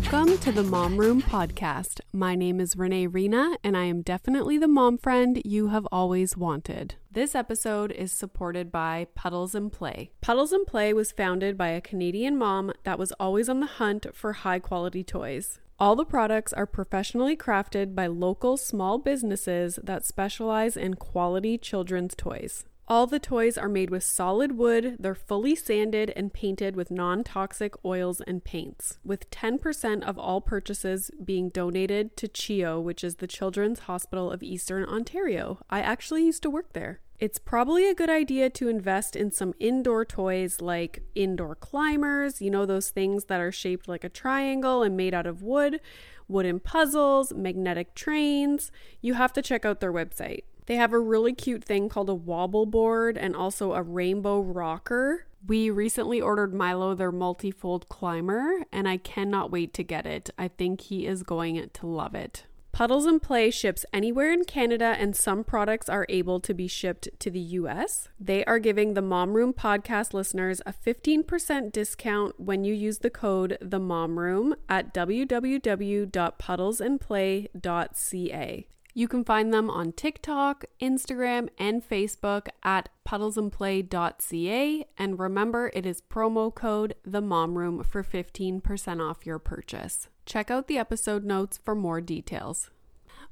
Welcome to the Mom Room Podcast. My name is Renee Reina, and I am definitely the mom friend you have always wanted. This episode is supported by Puddles and Play. Puddles and Play was founded by a Canadian mom that was always on the hunt for high quality toys. All the products are professionally crafted by local small businesses that specialize in quality children's toys. All the toys are made with solid wood, they're fully sanded and painted with non toxic oils and paints, with 10% of all purchases being donated to CHEO, which is the Children's Hospital of Eastern Ontario. I actually used to work there. It's probably a good idea to invest in some indoor toys like indoor climbers, you know, those things that are shaped like a triangle and made out of wood, wooden puzzles, magnetic trains. You have to check out their website. They have a really cute thing called a wobble board and also a rainbow rocker. We recently ordered Milo their multifold climber, and I cannot wait to get it. I think he is going to love it. Puddles and Play ships anywhere in Canada, and some products are able to be shipped to the US. They are giving the Mom Room podcast listeners a 15% discount when you use the code The Mom Room at www.puddlesandplay.ca. You can find them on TikTok, Instagram, and Facebook at puddlesandplay.ca. And remember, it is promo code The Mom Room for 15% off your purchase. Check out the episode notes for more details.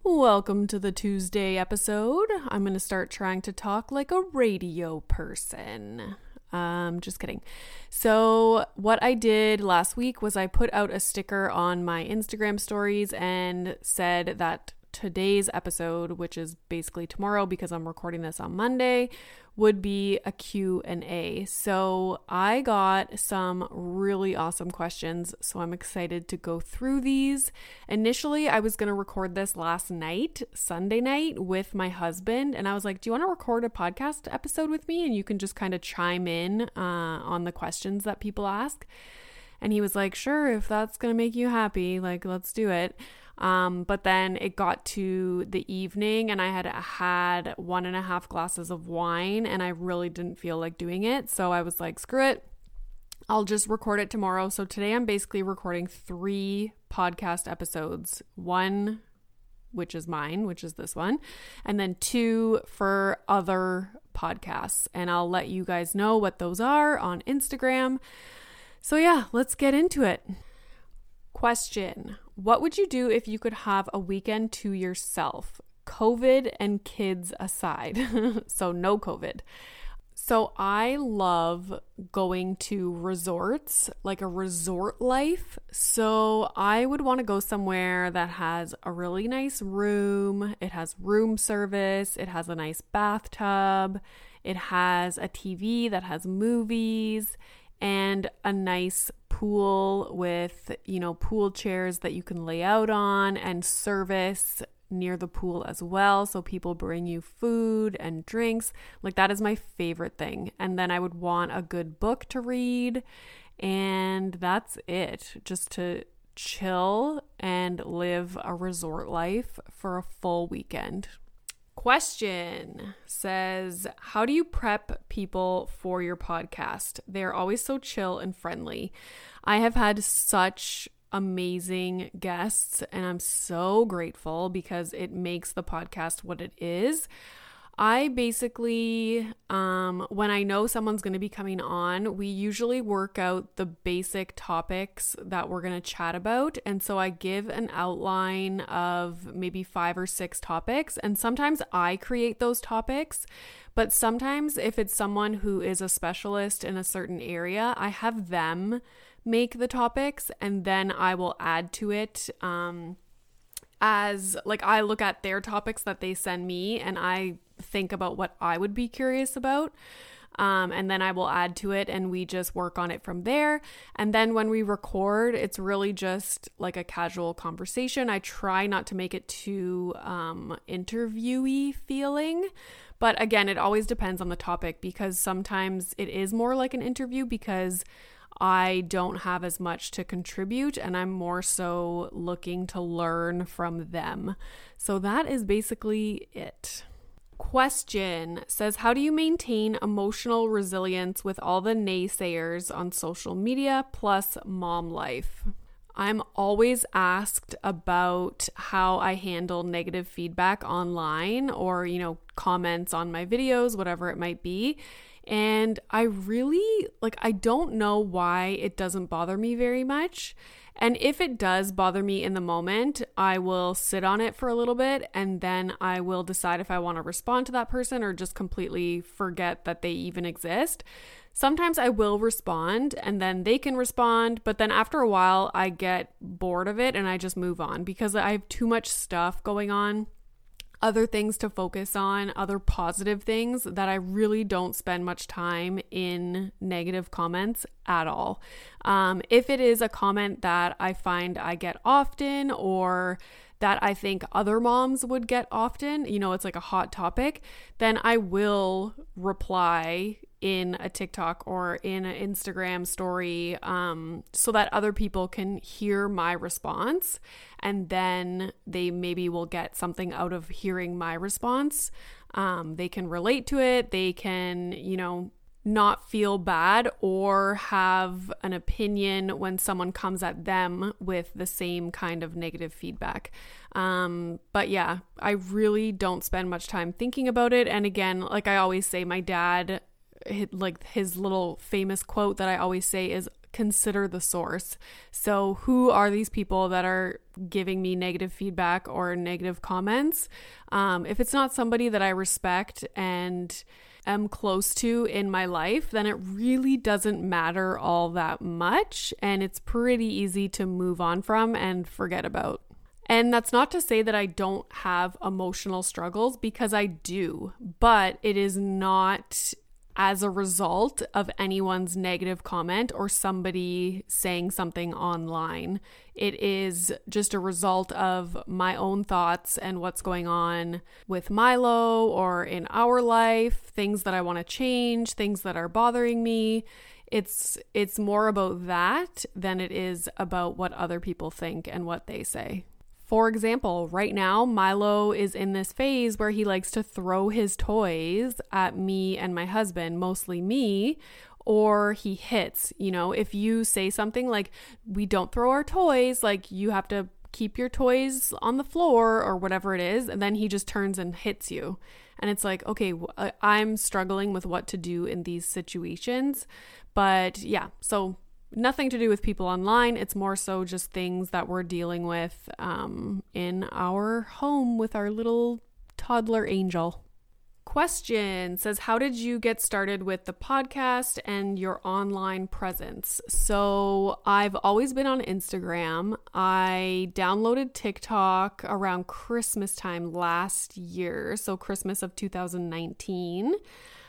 Welcome to the Tuesday episode. I'm going to start trying to talk like a radio person. Um, just kidding. So, what I did last week was I put out a sticker on my Instagram stories and said that today's episode, which is basically tomorrow because I'm recording this on Monday, would be a Q&A. So, I got some really awesome questions, so I'm excited to go through these. Initially, I was going to record this last night, Sunday night with my husband, and I was like, "Do you want to record a podcast episode with me and you can just kind of chime in uh, on the questions that people ask?" And he was like, "Sure, if that's going to make you happy, like let's do it." Um, but then it got to the evening and I had had one and a half glasses of wine and I really didn't feel like doing it. So I was like, screw it. I'll just record it tomorrow. So today I'm basically recording three podcast episodes. One which is mine, which is this one, and then two for other podcasts. And I'll let you guys know what those are on Instagram. So, yeah, let's get into it. Question What would you do if you could have a weekend to yourself? COVID and kids aside. so, no COVID. So, I love going to resorts, like a resort life. So, I would want to go somewhere that has a really nice room, it has room service, it has a nice bathtub, it has a TV that has movies, and a nice pool with, you know, pool chairs that you can lay out on and service near the pool as well. So people bring you food and drinks. Like that is my favorite thing. And then I would want a good book to read. And that's it. Just to chill and live a resort life for a full weekend. Question says, How do you prep people for your podcast? They're always so chill and friendly. I have had such amazing guests, and I'm so grateful because it makes the podcast what it is. I basically, um, when I know someone's going to be coming on, we usually work out the basic topics that we're going to chat about. And so I give an outline of maybe five or six topics. And sometimes I create those topics. But sometimes, if it's someone who is a specialist in a certain area, I have them make the topics and then I will add to it. Um, as like I look at their topics that they send me and I think about what I would be curious about. Um, and then I will add to it and we just work on it from there. And then when we record, it's really just like a casual conversation. I try not to make it too um, interviewee feeling, But again, it always depends on the topic because sometimes it is more like an interview because I don't have as much to contribute and I'm more so looking to learn from them. So that is basically it. Question says How do you maintain emotional resilience with all the naysayers on social media plus mom life? I'm always asked about how I handle negative feedback online or, you know, comments on my videos, whatever it might be. And I really, like, I don't know why it doesn't bother me very much. And if it does bother me in the moment, I will sit on it for a little bit and then I will decide if I want to respond to that person or just completely forget that they even exist. Sometimes I will respond and then they can respond, but then after a while I get bored of it and I just move on because I have too much stuff going on other things to focus on, other positive things that I really don't spend much time in negative comments at all. Um, if it is a comment that I find I get often or that I think other moms would get often, you know, it's like a hot topic, then I will reply in a TikTok or in an Instagram story um, so that other people can hear my response and then they maybe will get something out of hearing my response. Um, they can relate to it, they can, you know, not feel bad or have an opinion when someone comes at them with the same kind of negative feedback. Um, but yeah, I really don't spend much time thinking about it. And again, like I always say, my dad, like his little famous quote that I always say is consider the source. So, who are these people that are giving me negative feedback or negative comments? Um, if it's not somebody that I respect and am close to in my life, then it really doesn't matter all that much. And it's pretty easy to move on from and forget about. And that's not to say that I don't have emotional struggles because I do, but it is not as a result of anyone's negative comment or somebody saying something online. It is just a result of my own thoughts and what's going on with Milo or in our life, things that I want to change, things that are bothering me. It's it's more about that than it is about what other people think and what they say. For example, right now, Milo is in this phase where he likes to throw his toys at me and my husband, mostly me, or he hits. You know, if you say something like, we don't throw our toys, like you have to keep your toys on the floor or whatever it is, and then he just turns and hits you. And it's like, okay, uh, I'm struggling with what to do in these situations. But yeah, so nothing to do with people online. It's more so just things that we're dealing with um, in our home with our little toddler angel. Question says, How did you get started with the podcast and your online presence? So, I've always been on Instagram. I downloaded TikTok around Christmas time last year, so Christmas of 2019.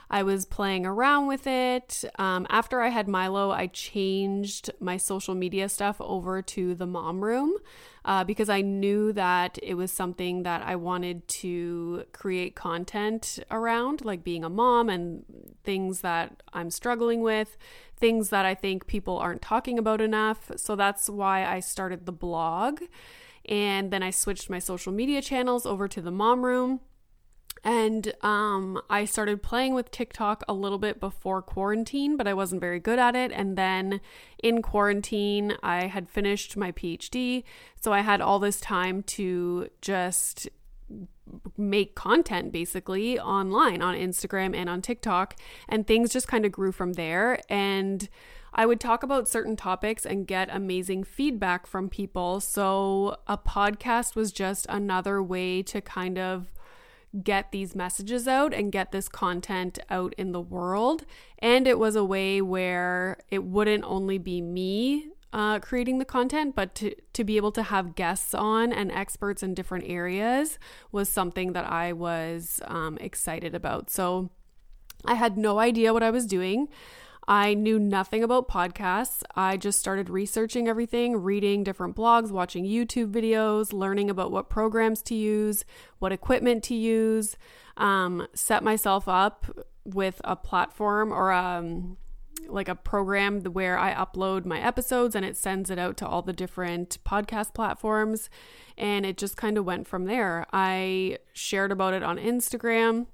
I was playing around with it. Um, after I had Milo, I changed my social media stuff over to the mom room uh, because I knew that it was something that I wanted to create content around, like being a mom and things that I'm struggling with, things that I think people aren't talking about enough. So that's why I started the blog. And then I switched my social media channels over to the mom room. And um, I started playing with TikTok a little bit before quarantine, but I wasn't very good at it. And then in quarantine, I had finished my PhD. So I had all this time to just make content basically online on Instagram and on TikTok. And things just kind of grew from there. And I would talk about certain topics and get amazing feedback from people. So a podcast was just another way to kind of get these messages out and get this content out in the world. And it was a way where it wouldn't only be me uh, creating the content, but to, to be able to have guests on and experts in different areas was something that I was um, excited about. So I had no idea what I was doing. I knew nothing about podcasts. I just started researching everything, reading different blogs, watching YouTube videos, learning about what programs to use, what equipment to use, um, set myself up with a platform or um, like a program where I upload my episodes and it sends it out to all the different podcast platforms. And it just kind of went from there. I shared about it on Instagram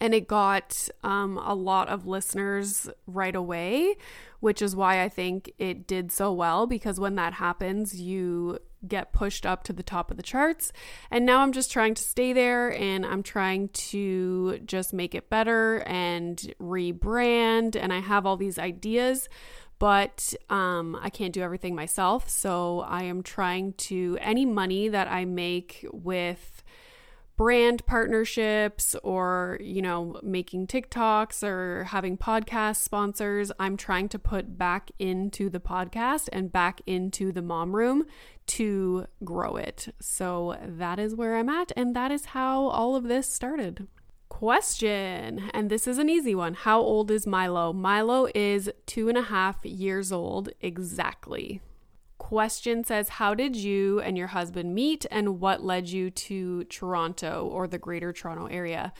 and it got um, a lot of listeners right away, which is why I think it did so well because when that happens, you get pushed up to the top of the charts. And now I'm just trying to stay there and I'm trying to just make it better and rebrand. And I have all these ideas, but um, I can't do everything myself. So I am trying to, any money that I make with brand partnerships or, you know, making TikToks or having podcast sponsors, I'm trying to put back into the podcast and back into the mom room to grow it. So that is where I'm at. And that is how all of this started. Question, and this is an easy one. How old is Milo? Milo is two and a half years old exactly question says How did you and your husband meet, and what led you to Toronto or the greater Toronto area?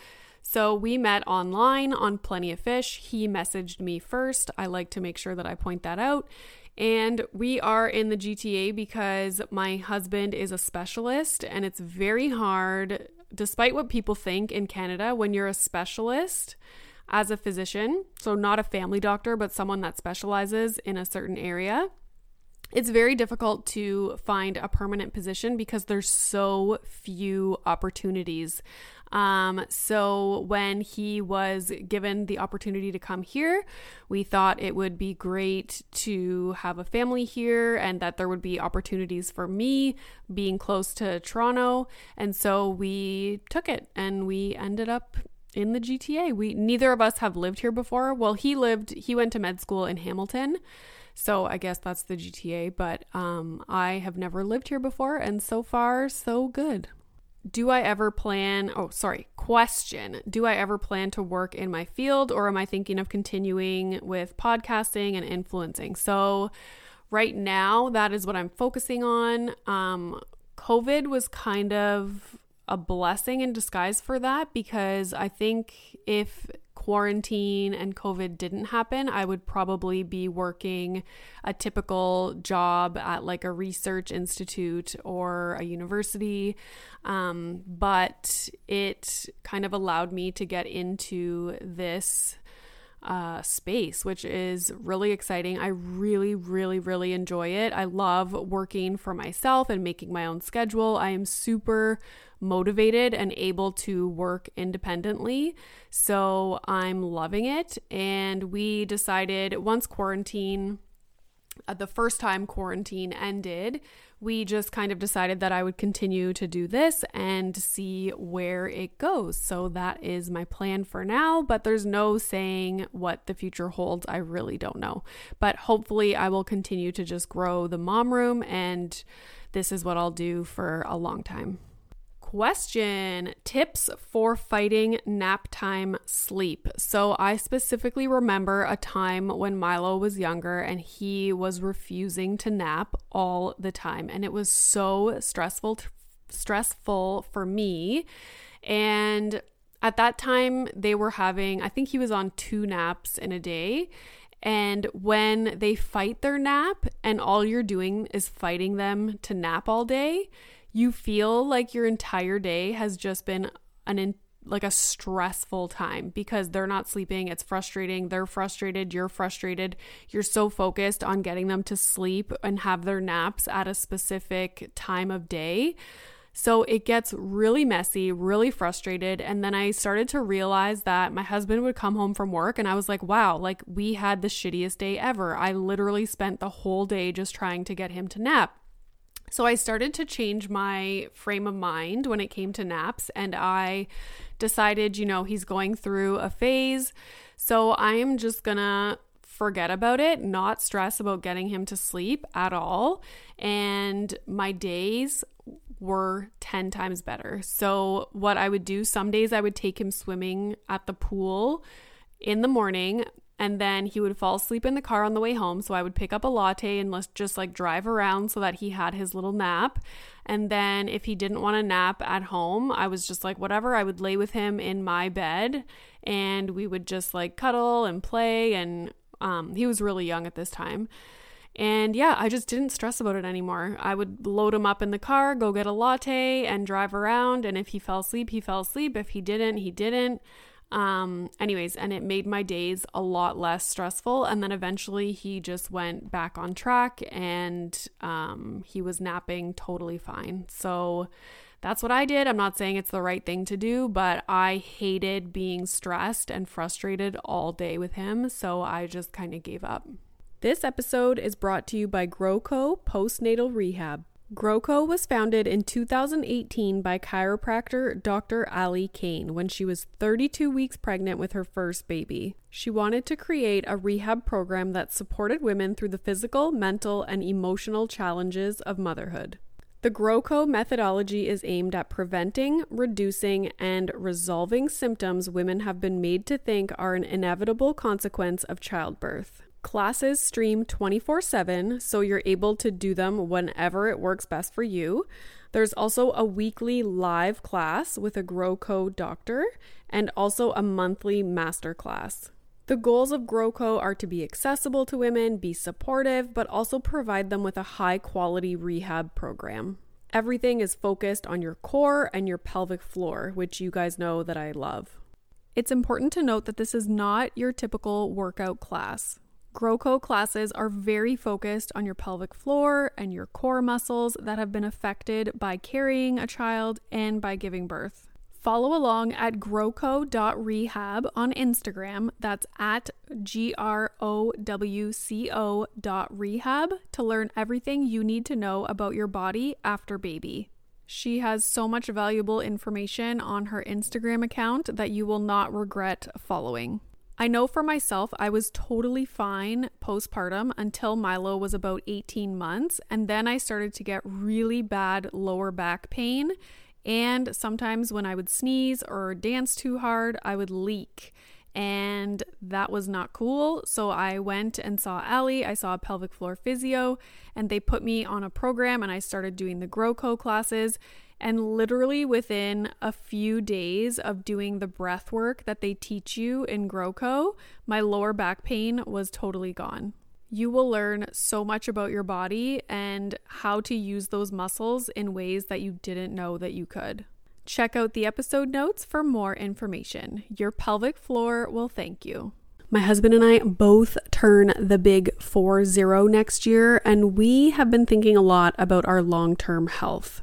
So we met online on Plenty of Fish. He messaged me first. I like to make sure that I point that out. And we are in the GTA because my husband is a specialist, and it's very hard, despite what people think in Canada, when you're a specialist as a physician, so not a family doctor, but someone that specializes in a certain area it's very difficult to find a permanent position because there's so few opportunities. Um, so when he was given the opportunity to come here, we thought it would be great to have a family here and that there would be opportunities for me being close to Toronto. And so we took it and we ended up in the GTA. We neither of us have lived here before. Well, he lived he went to med school in Hamilton. So I guess that's the GTA, but um, I have never lived here before, and so far, so good. Do I ever plan? Oh, sorry. Question Do I ever plan to work in my field, or am I thinking of continuing with podcasting and influencing? So, right now, that is what I'm focusing on. Um, COVID was kind of a blessing in disguise for that because I think if quarantine and COVID didn't happen, I would probably be working a typical job at like a research institute or a university. Um, but it kind of allowed me to get into this uh, space, which is really exciting. I really, really, really enjoy it. I love working for myself and making my own schedule. I am super motivated and able to work independently. So I'm loving it. And we decided once quarantine, uh, the first time quarantine ended, we just kind of decided that I would continue to do this and see where it goes. So that is my plan for now, but there's no saying what the future holds. I really don't know. But hopefully, I will continue to just grow the mom room, and this is what I'll do for a long time question tips for fighting nap time sleep. So, I specifically remember a time when Milo was younger and he was refusing to nap all the time. And it was so stressful, stressful for me. And at that time, they were having, I think he was on two naps in a day. And when they fight their nap and all you're doing is fighting them to nap all day, you feel like your entire day has just been an in, like a stressful time because they're not sleeping. It's frustrating. They're frustrated. You're frustrated. You're so focused on getting them to sleep and have their naps at a specific time of day. So it gets really messy, really frustrated. And then I started to realize that my husband would come home from work and I was like, wow, like we had the shittiest day ever. I literally spent the whole day just trying to get him to nap. So I started to change my frame of mind when it came to naps, and I decided, you know, he's going through a phase. So I'm just gonna forget about it, not stress about getting him to sleep at all. And my days were 10 times better. So, what I would do some days, I would take him swimming at the pool in the morning and then he would fall asleep in the car on the way home. So I would pick up a latte and let's just like drive around so that he had his little nap. And then if he didn't want a nap at home, I was just like, whatever, I would lay with him in my bed and we would just like cuddle and play. And um, he was really young at this time. And yeah, I just didn't stress about it anymore. I would load him up in the car, go get a latte, and drive around. And if he fell asleep, he fell asleep. If he didn't, he didn't. Um, anyways, and it made my days a lot less stressful. And then eventually he just went back on track and um, he was napping totally fine. So that's what I did. I'm not saying it's the right thing to do, but I hated being stressed and frustrated all day with him. So I just kind of gave up. This episode is brought to you by GrowCo Postnatal Rehab. GrowCo was founded in 2018 by chiropractor Dr. Ali Kane when she was 32 weeks pregnant with her first baby. She wanted to create a rehab program that supported women through the physical, mental, and emotional challenges of motherhood. The GrowCo methodology is aimed at preventing, reducing, and resolving symptoms women have been made to think are an inevitable consequence of childbirth. Classes stream 24 7, so you're able to do them whenever it works best for you. There's also a weekly live class with a GrowCo doctor and also a monthly master class. The goals of GrowCo are to be accessible to women, be supportive, but also provide them with a high quality rehab program. Everything is focused on your core and your pelvic floor, which you guys know that I love. It's important to note that this is not your typical workout class. GrowCo classes are very focused on your pelvic floor and your core muscles that have been affected by carrying a child and by giving birth. Follow along at growco.rehab on Instagram. That's at G R O W C O dot rehab to learn everything you need to know about your body after baby. She has so much valuable information on her Instagram account that you will not regret following. I know for myself, I was totally fine postpartum until Milo was about 18 months. And then I started to get really bad lower back pain. And sometimes when I would sneeze or dance too hard, I would leak. And that was not cool. So I went and saw Ali. I saw a pelvic floor physio, and they put me on a program, and I started doing the GrowCo classes. And literally within a few days of doing the breath work that they teach you in GrowCo, my lower back pain was totally gone. You will learn so much about your body and how to use those muscles in ways that you didn't know that you could. Check out the episode notes for more information. Your pelvic floor will thank you. My husband and I both turn the big 4 0 next year, and we have been thinking a lot about our long term health.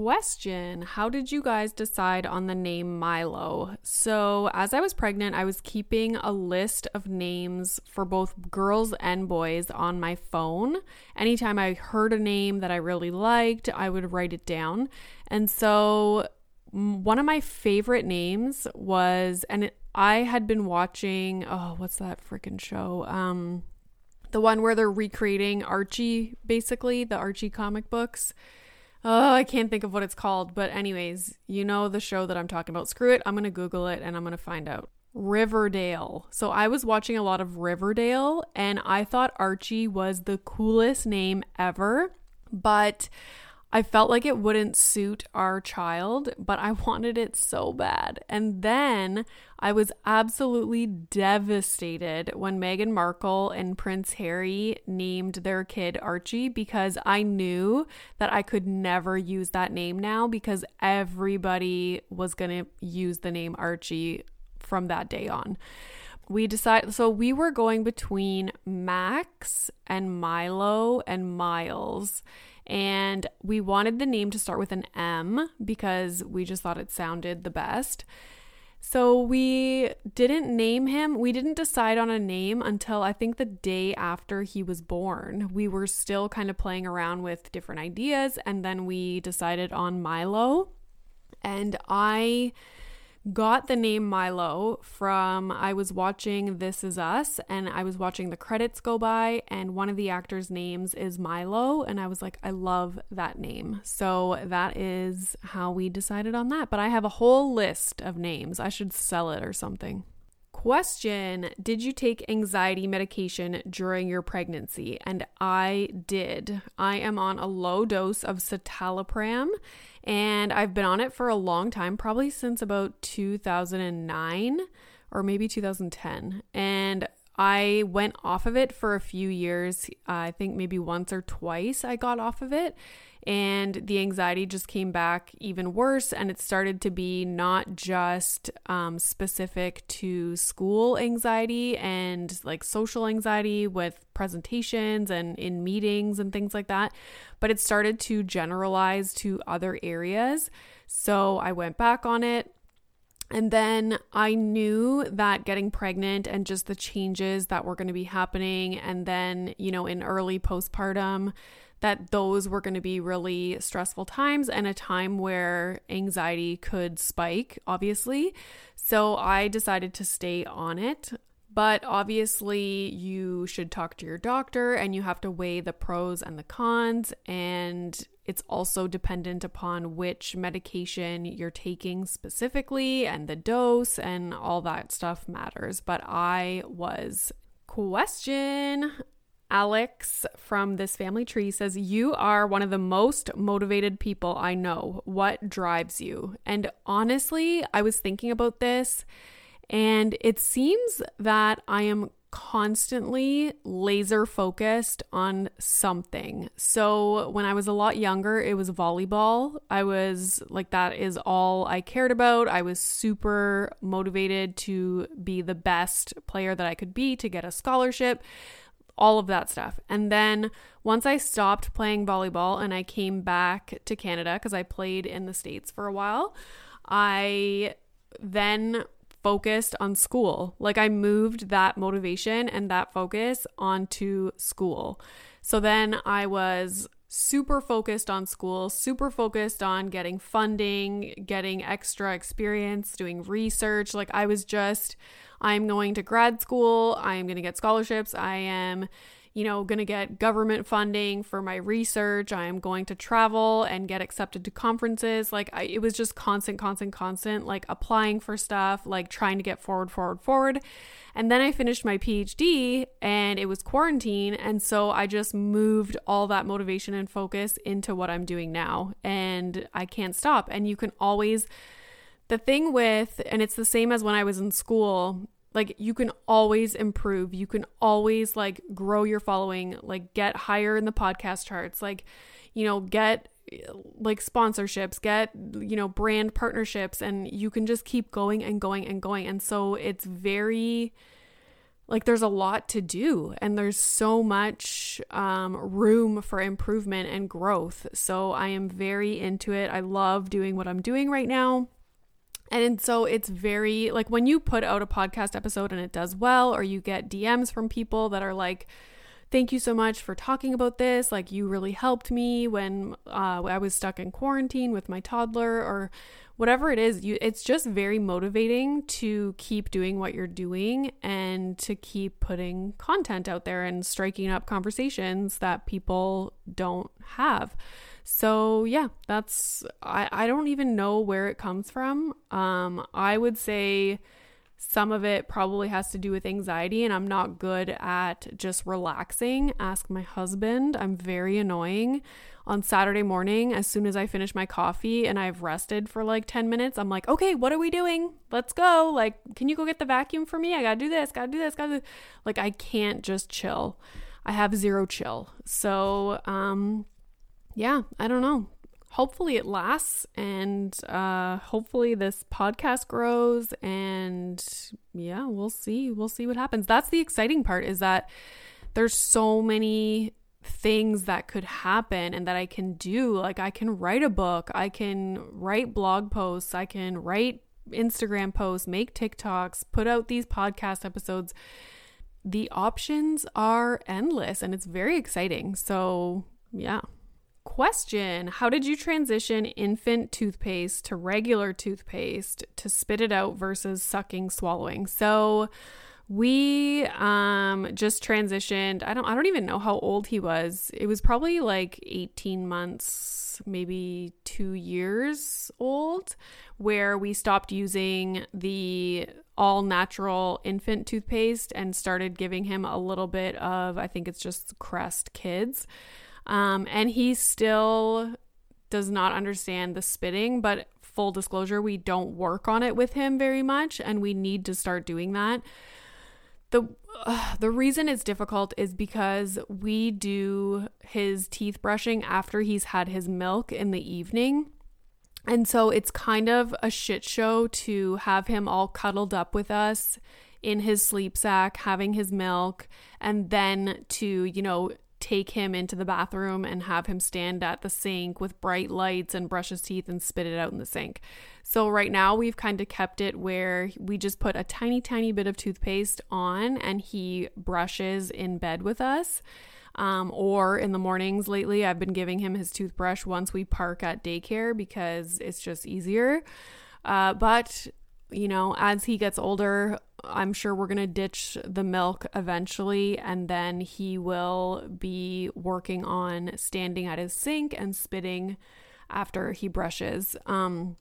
question How did you guys decide on the name Milo? So, as I was pregnant, I was keeping a list of names for both girls and boys on my phone. Anytime I heard a name that I really liked, I would write it down. And so, one of my favorite names was, and I had been watching, oh, what's that freaking show? Um, the one where they're recreating Archie, basically, the Archie comic books. Oh, I can't think of what it's called. But, anyways, you know the show that I'm talking about. Screw it. I'm going to Google it and I'm going to find out. Riverdale. So, I was watching a lot of Riverdale and I thought Archie was the coolest name ever. But I felt like it wouldn't suit our child, but I wanted it so bad. And then I was absolutely devastated when Meghan Markle and Prince Harry named their kid Archie because I knew that I could never use that name now because everybody was going to use the name Archie from that day on. We decided, so we were going between Max and Milo and Miles and we wanted the name to start with an M because we just thought it sounded the best. So we didn't name him. We didn't decide on a name until I think the day after he was born. We were still kind of playing around with different ideas and then we decided on Milo. And I got the name Milo from I was watching This Is Us and I was watching the credits go by and one of the actors' names is Milo and I was like I love that name. So that is how we decided on that. But I have a whole list of names. I should sell it or something. Question Did you take anxiety medication during your pregnancy? And I did. I am on a low dose of citalopram and I've been on it for a long time, probably since about 2009 or maybe 2010. And I went off of it for a few years. I think maybe once or twice I got off of it and the anxiety just came back even worse. And it started to be not just um, specific to school anxiety and like social anxiety with presentations and in meetings and things like that but it started to generalize to other areas. So i went back on it. And then I knew that getting pregnant and just the changes that were going to be happening, and then, you know, in early postpartum, that those were going to be really stressful times and a time where anxiety could spike, obviously. So I decided to stay on it. But obviously, you should talk to your doctor and you have to weigh the pros and the cons. And it's also dependent upon which medication you're taking specifically and the dose and all that stuff matters. But I was question Alex from this family tree says, You are one of the most motivated people I know. What drives you? And honestly, I was thinking about this, and it seems that I am constantly laser focused on something. So when I was a lot younger, it was volleyball. I was like, that is all I cared about. I was super motivated to be the best player that I could be, to get a scholarship all of that stuff. And then once I stopped playing volleyball and I came back to Canada because I played in the States for a while, I then focused on school. Like I moved that motivation and that focus onto school. So then I was super focused on school, super focused on getting funding, getting extra experience, doing research. Like I was just I'm going to grad school, I'm going to get scholarships, I am you know, going to get government funding for my research. I am going to travel and get accepted to conferences. Like, I, it was just constant, constant, constant, like applying for stuff, like trying to get forward, forward, forward. And then I finished my PhD and it was quarantine. And so I just moved all that motivation and focus into what I'm doing now. And I can't stop. And you can always the thing with, and it's the same as when I was in school, like you can always improve. You can always like grow your following, like get higher in the podcast charts, like, you know, get like sponsorships, get, you know, brand partnerships, and you can just keep going and going and going. And so it's very, like there's a lot to do and there's so much um, room for improvement and growth so i am very into it i love doing what i'm doing right now and so it's very like when you put out a podcast episode and it does well, or you get DMs from people that are like, thank you so much for talking about this. Like, you really helped me when uh, I was stuck in quarantine with my toddler, or whatever it is. You, it's just very motivating to keep doing what you're doing and to keep putting content out there and striking up conversations that people don't have. So yeah, that's I, I don't even know where it comes from. Um, I would say Some of it probably has to do with anxiety, and I'm not good at just relaxing. Ask my husband. I'm very annoying. On Saturday morning, as soon as I finish my coffee and I've rested for like 10 minutes, I'm like, okay, what are we doing? Let's go. Like, can you go get the vacuum for me? I gotta do this, gotta do this, gotta do. Like, I can't just chill. I have zero chill. So, um, yeah, I don't know. Hopefully it lasts and uh, hopefully this podcast grows and yeah we'll see. We'll see what happens. That's the exciting part is that there's so many things that could happen and that I can do. Like I can write a book I can write blog posts I can write Instagram posts make TikToks put out these podcast episodes. The options are endless and it's very exciting. So yeah Question How did you transition infant toothpaste to regular toothpaste to spit it out versus sucking, swallowing? So, we um just transitioned. I don't i don't even know how old he was. It was probably like 18 months maybe 2 years old where we stopped using the all natural infant toothpaste and started giving him a little bit of i think it's just crest kids um, and he still does not understand the spitting, but full disclosure, we don't work on it with him very much, and we need to start doing that. The uh, the reason it's difficult is because we do his teeth brushing after he's had his milk in the evening. And so it's kind of a shit show to have him all cuddled up with us in his sleep sack, having his milk, and then to, you know, take him into the bathroom and have him stand at the sink with bright lights and brush his teeth and spit it out in the sink. So, right now, we've kind of kept it where we just put a tiny, tiny bit of toothpaste on and he brushes in bed with us. Um, or in the mornings lately, I've been giving him his toothbrush once we park at daycare because it's just easier. Uh, but you know, as he gets older, I'm sure we're going to ditch the milk eventually, and then he will be working on standing at his sink and spitting after he brushes. Um,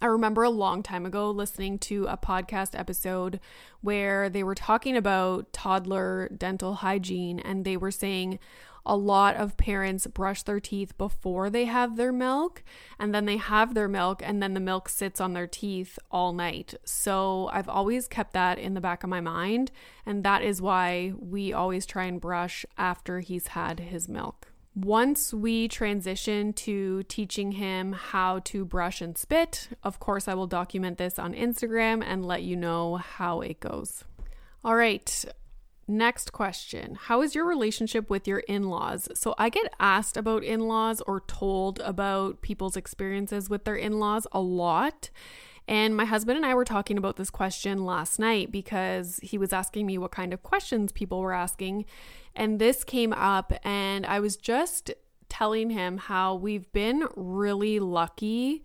I remember a long time ago listening to a podcast episode where they were talking about toddler dental hygiene, and they were saying, a lot of parents brush their teeth before they have their milk and then they have their milk and then the milk sits on their teeth all night. So I've always kept that in the back of my mind and that is why we always try and brush after he's had his milk. Once we transition to teaching him how to brush and spit, of course, I will document this on Instagram and let you know how it goes. All right, Next question How is your relationship with your in laws? So, I get asked about in laws or told about people's experiences with their in laws a lot. And my husband and I were talking about this question last night because he was asking me what kind of questions people were asking. And this came up, and I was just telling him how we've been really lucky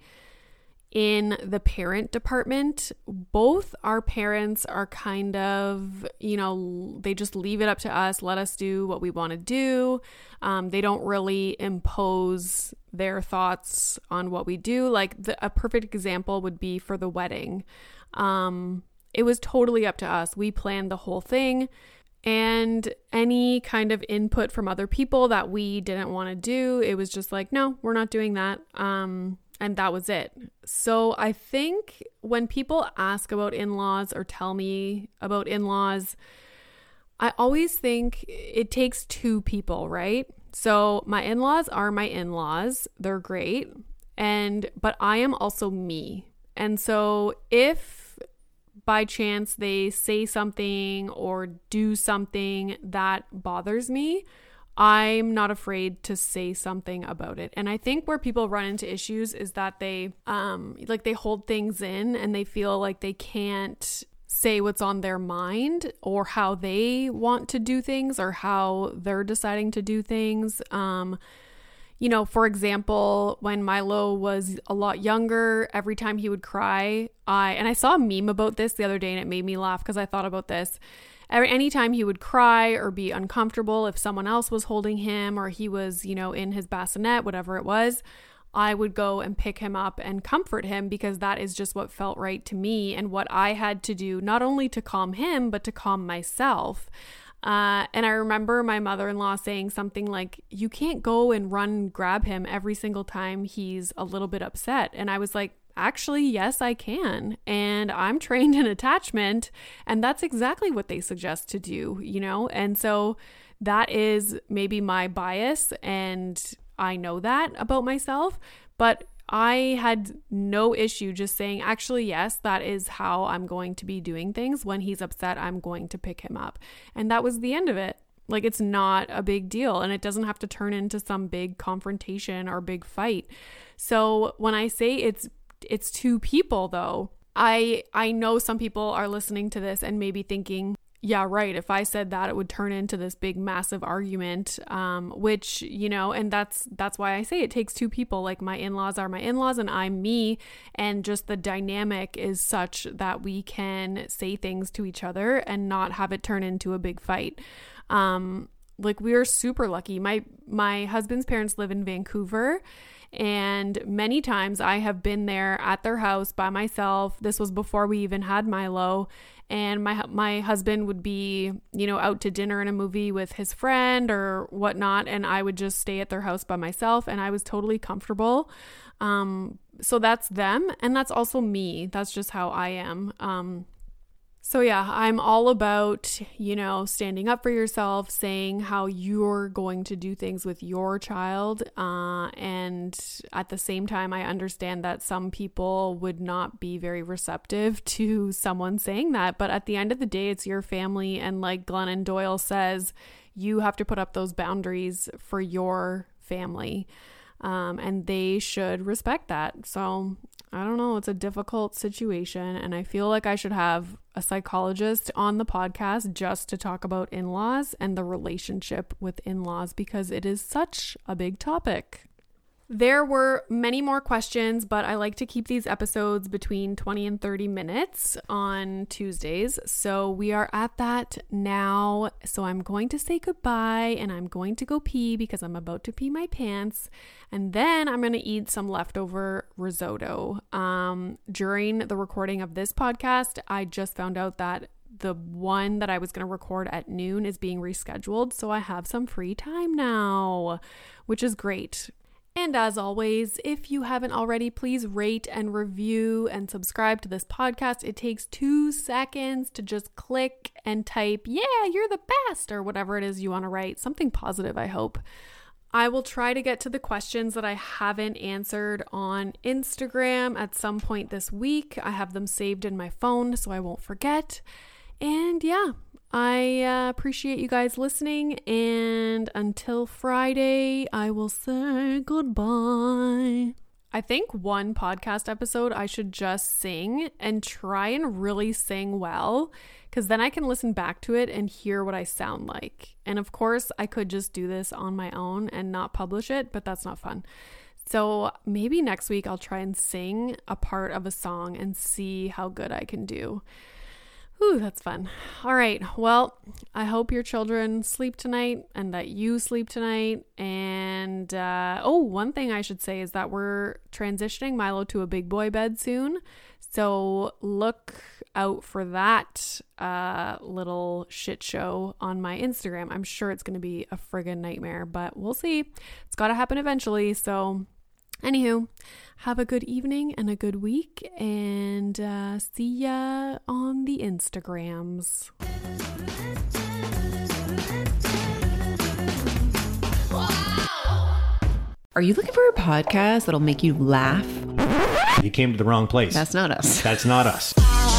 in the parent department, both our parents are kind of, you know, they just leave it up to us, let us do what we want to do. Um, they don't really impose their thoughts on what we do. Like the, a perfect example would be for the wedding. Um, it was totally up to us. We planned the whole thing. And any kind of input from other people that we didn't want to do, it was just like, no, we're not doing that. Um, and that was it. So I think when people ask about in laws or tell me about in laws, I always think it takes two people, right? So my in laws are my in laws, they're great. And, but I am also me. And so if by chance they say something or do something that bothers me, I'm not afraid to say something about it. And I think where people run into issues is that they um like they hold things in and they feel like they can't say what's on their mind or how they want to do things or how they're deciding to do things. Um you know, for example, when Milo was a lot younger, every time he would cry, I and I saw a meme about this the other day and it made me laugh because I thought about this anytime he would cry or be uncomfortable if someone else was holding him or he was, you know, in his bassinet, whatever it was, I would go and pick him up and comfort him because that is just what felt right to me and what I had to do, not only to calm him, but to calm myself. Uh, and I remember my mother in law saying something like, You can't go and run grab him every single time he's a little bit upset. And I was like, Actually, yes, I can. And I'm trained in attachment. And that's exactly what they suggest to do, you know? And so that is maybe my bias. And I know that about myself. But I had no issue just saying, actually, yes, that is how I'm going to be doing things. When he's upset, I'm going to pick him up. And that was the end of it. Like, it's not a big deal and it doesn't have to turn into some big confrontation or big fight. So, when I say it's it's two people though, I I know some people are listening to this and maybe thinking, yeah, right. If I said that, it would turn into this big, massive argument. Um, which you know, and that's that's why I say it takes two people. Like my in-laws are my in-laws, and I'm me, and just the dynamic is such that we can say things to each other and not have it turn into a big fight. Um, like we are super lucky. My my husband's parents live in Vancouver. And many times I have been there at their house by myself. This was before we even had Milo. And my my husband would be you know out to dinner in a movie with his friend or whatnot. And i would just stay at their house by myself and i was totally comfortable. Um, so that's them. And that's also me. That's just how i am. Um, so, yeah, I'm all about, you know, standing up for yourself, saying how you're going to do things with your child. Uh, and at the same time, I understand that some people would not be very receptive to someone saying that. But at the end of the day, it's your family. And like Glennon Doyle says, you have to put up those boundaries for your family. Um, and they should respect that. So I don't know. It's a difficult situation. And I feel like I should have a psychologist on the podcast just to talk about in laws and the relationship with in laws because it is such a big topic. There were many more questions, but I like to keep these episodes between 20 and 30 minutes on Tuesdays. So we are at that now. So I'm going to say goodbye and I'm going to go pee because I'm about to pee my pants. And then I'm going to eat some leftover risotto. Um, during the recording of this podcast, I just found out that the one that I was going to record at noon is being rescheduled. So I have some free time now, which is great. And as always, if you haven't already, please rate and review and subscribe to this podcast. It takes two seconds to just click and type, yeah, you're the best, or whatever it is you want to write. Something positive, I hope. I will try to get to the questions that I haven't answered on Instagram at some point this week. I have them saved in my phone so I won't forget. And yeah, I uh, appreciate you guys listening, and until Friday, I will say goodbye. I think one podcast episode I should just sing and try and really sing well because then I can listen back to it and hear what I sound like. And of course, I could just do this on my own and not publish it, but that's not fun. So maybe next week I'll try and sing a part of a song and see how good I can do. Ooh, that's fun. All right. Well, I hope your children sleep tonight and that you sleep tonight. And uh, oh, one thing I should say is that we're transitioning Milo to a big boy bed soon. So look out for that uh, little shit show on my Instagram. I'm sure it's going to be a friggin' nightmare, but we'll see. It's got to happen eventually. So, anywho. Have a good evening and a good week, and uh, see ya on the Instagrams. Are you looking for a podcast that'll make you laugh? You came to the wrong place. That's not us. That's not us.